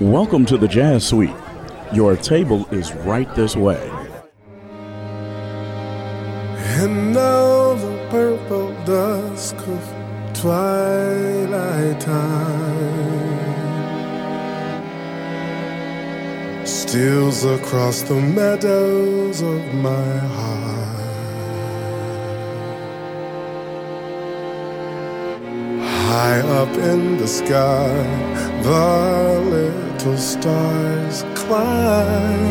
Welcome to the Jazz Suite. Your table is right this way. And now the purple dusk of twilight time steals across the meadows of my heart. High up in the sky, the little stars climb,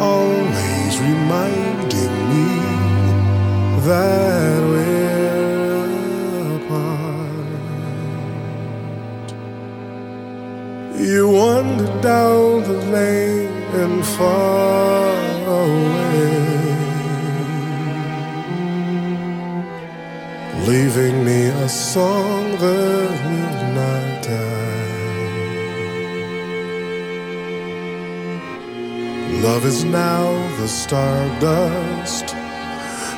always reminding me that we're apart. You wander down the lane and far away. Leaving me a song that will not die. Love is now the stardust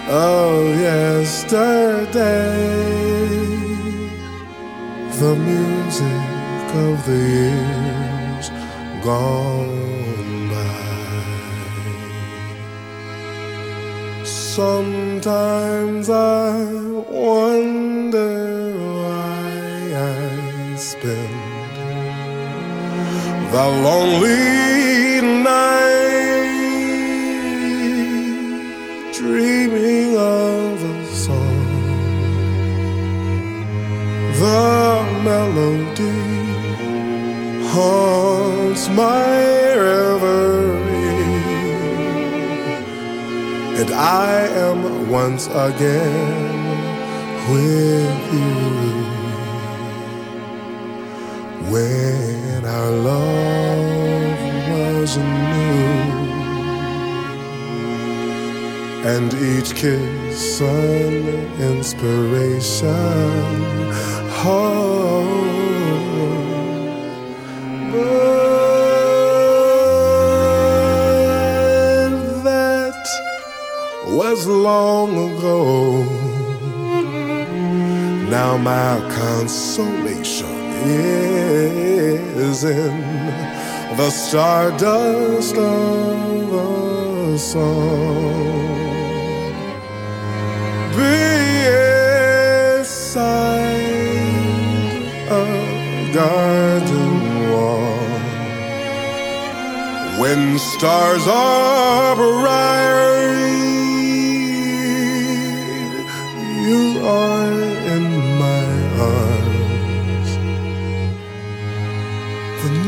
of yesterday, the music of the years gone Sometimes I wonder why I spend the lonely night dreaming of a song. The melody haunts my reverie and I am once again with you. When our love was new, and each kiss an inspiration. Oh, was long ago. Now my consolation is in the stardust of a song. Beside a garden wall, when stars are bright,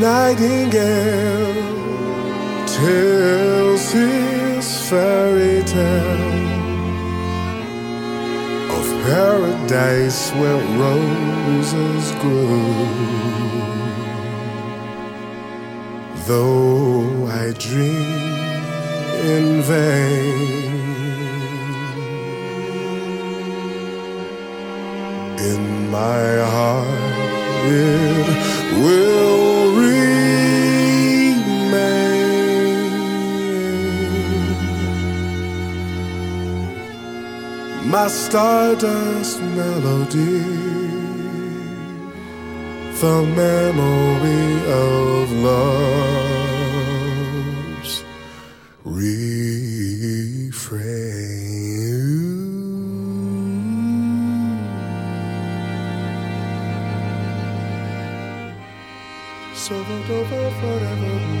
nightingale tells his fairy tale of paradise where roses grow. Though I dream in vain. in my heart it will my stardust melody. The memory of love's refrain. So forever,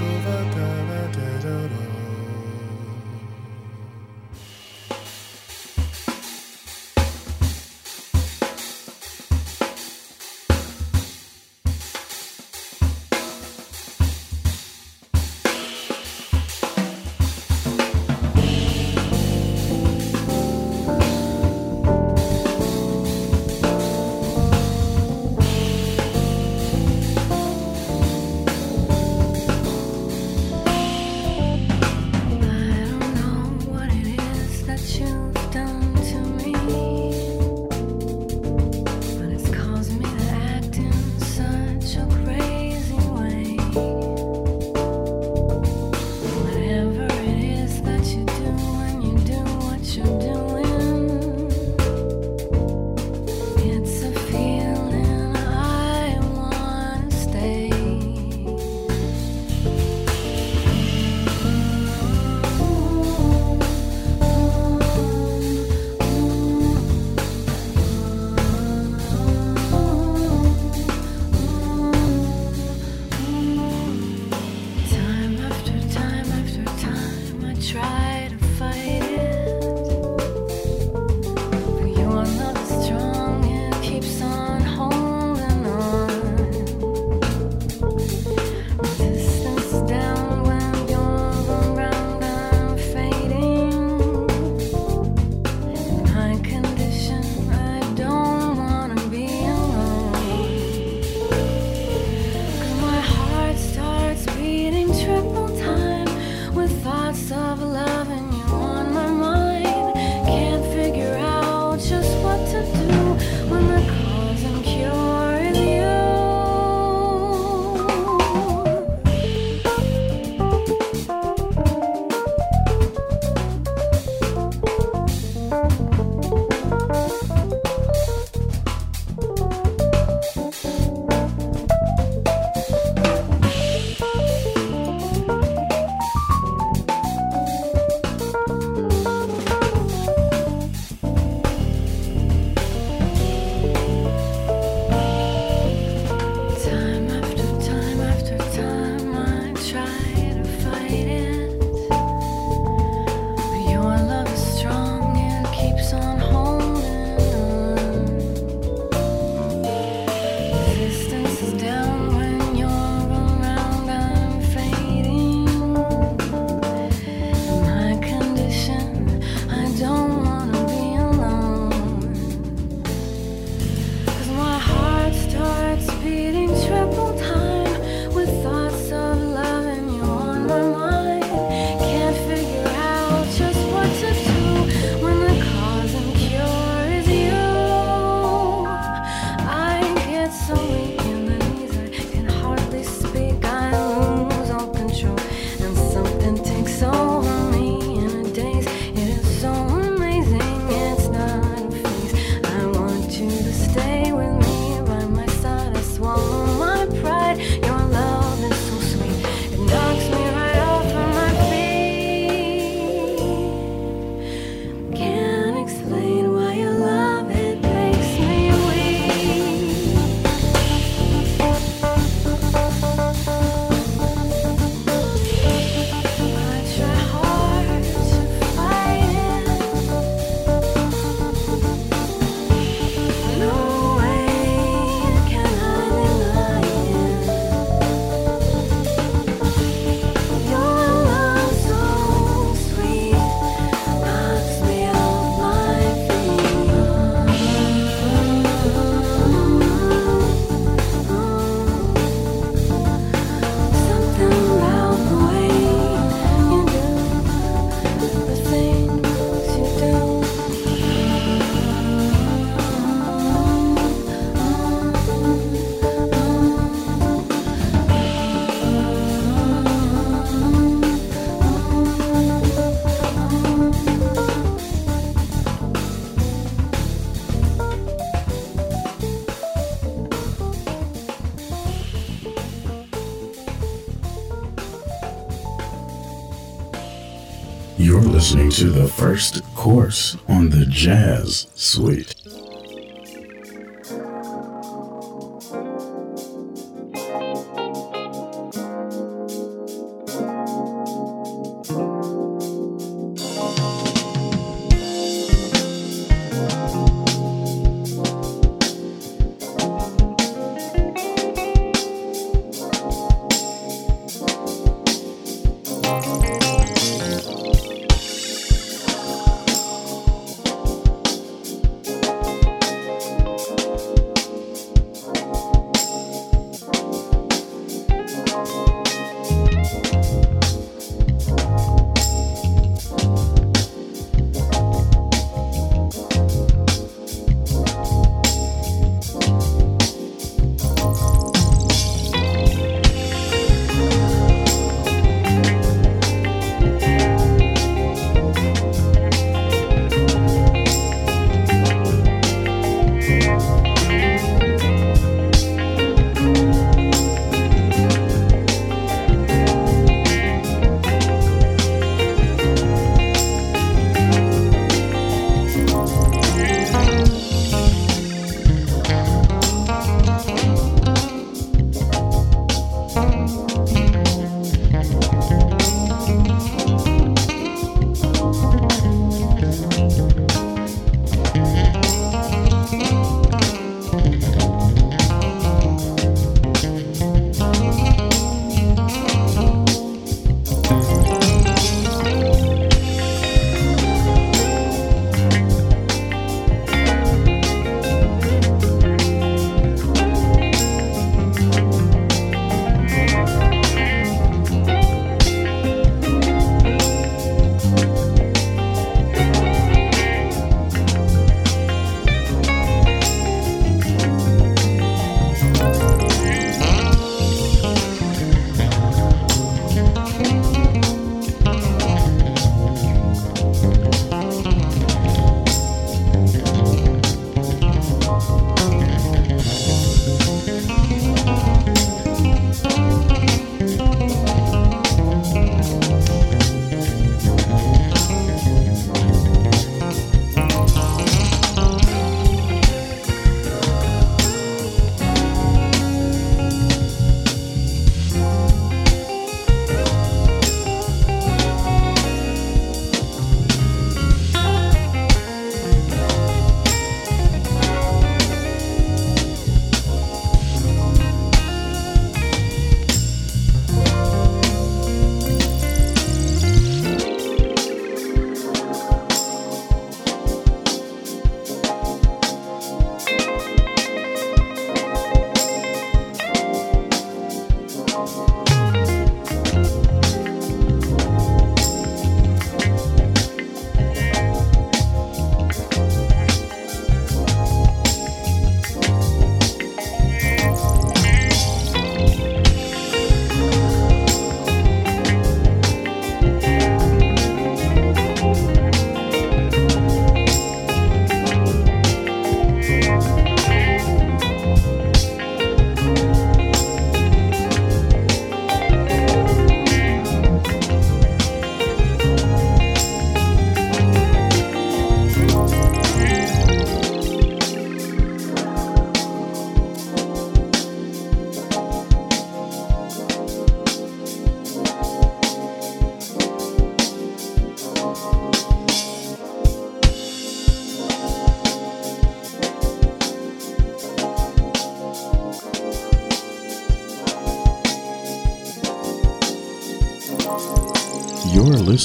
to the first course on the Jazz Suite.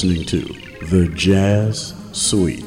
Listening to The Jazz Suite.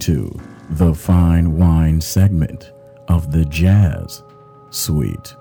To the Fine Wine segment of the Jazz Suite.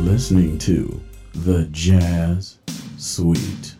Listening to The Jazz Suite.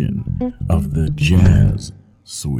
section of the Jazz Suite.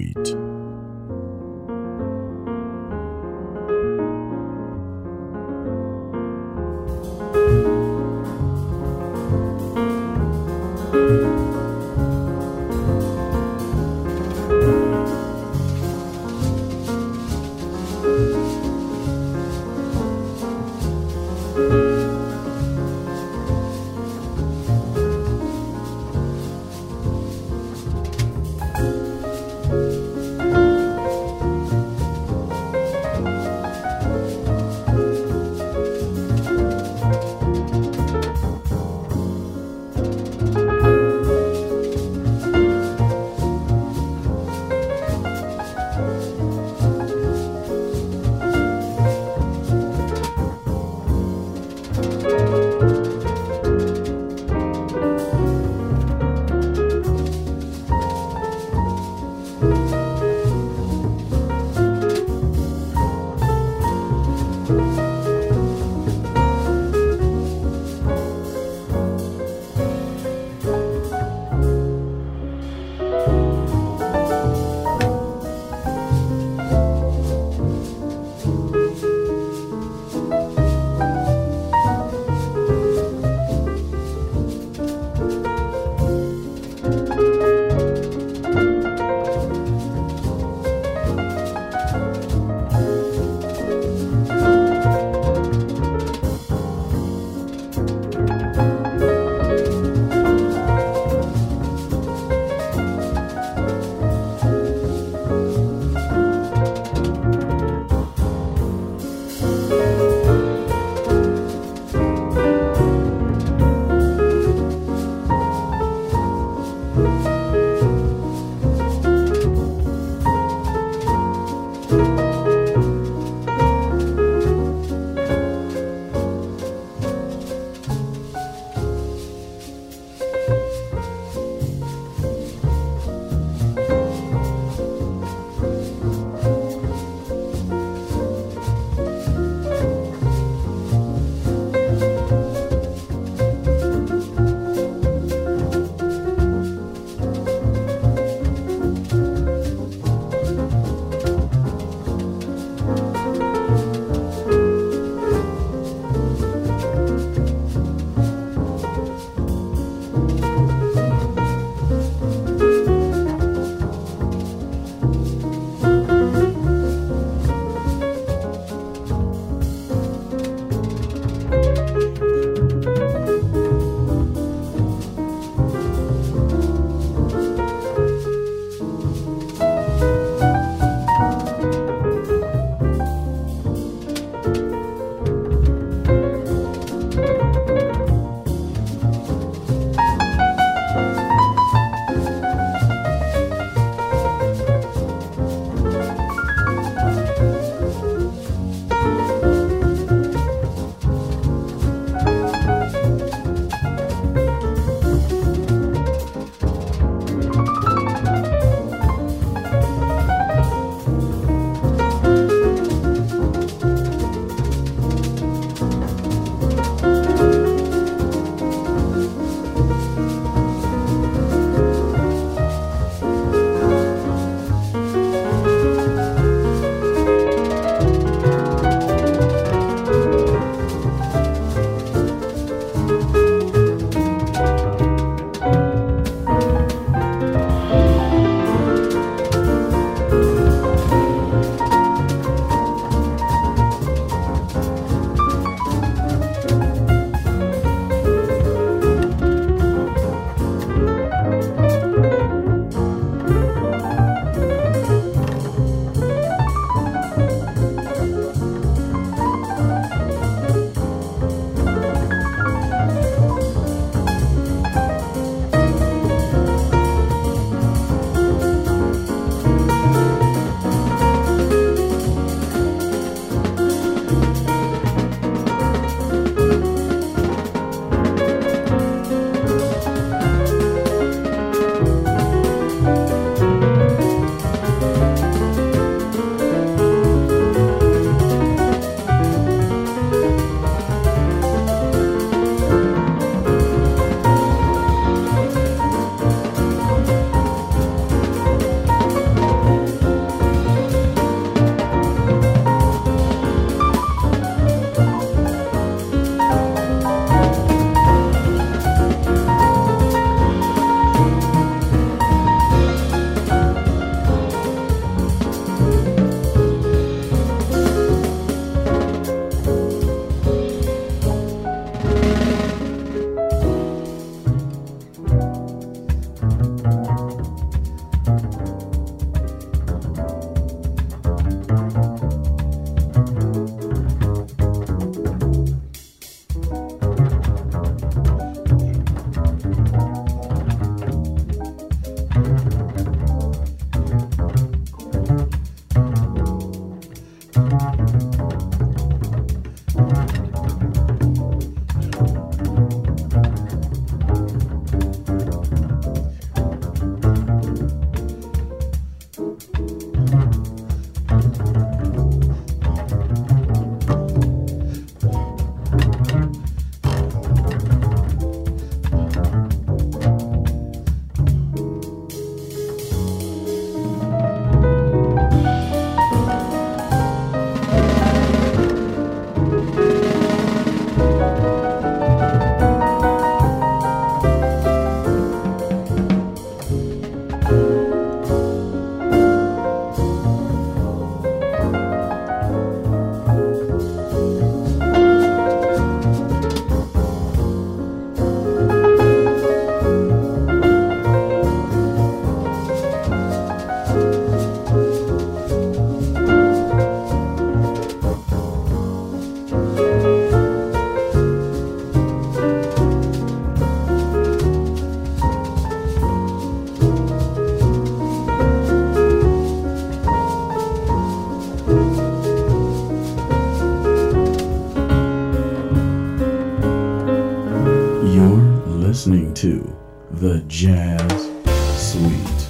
Listening to The Jazz Suite.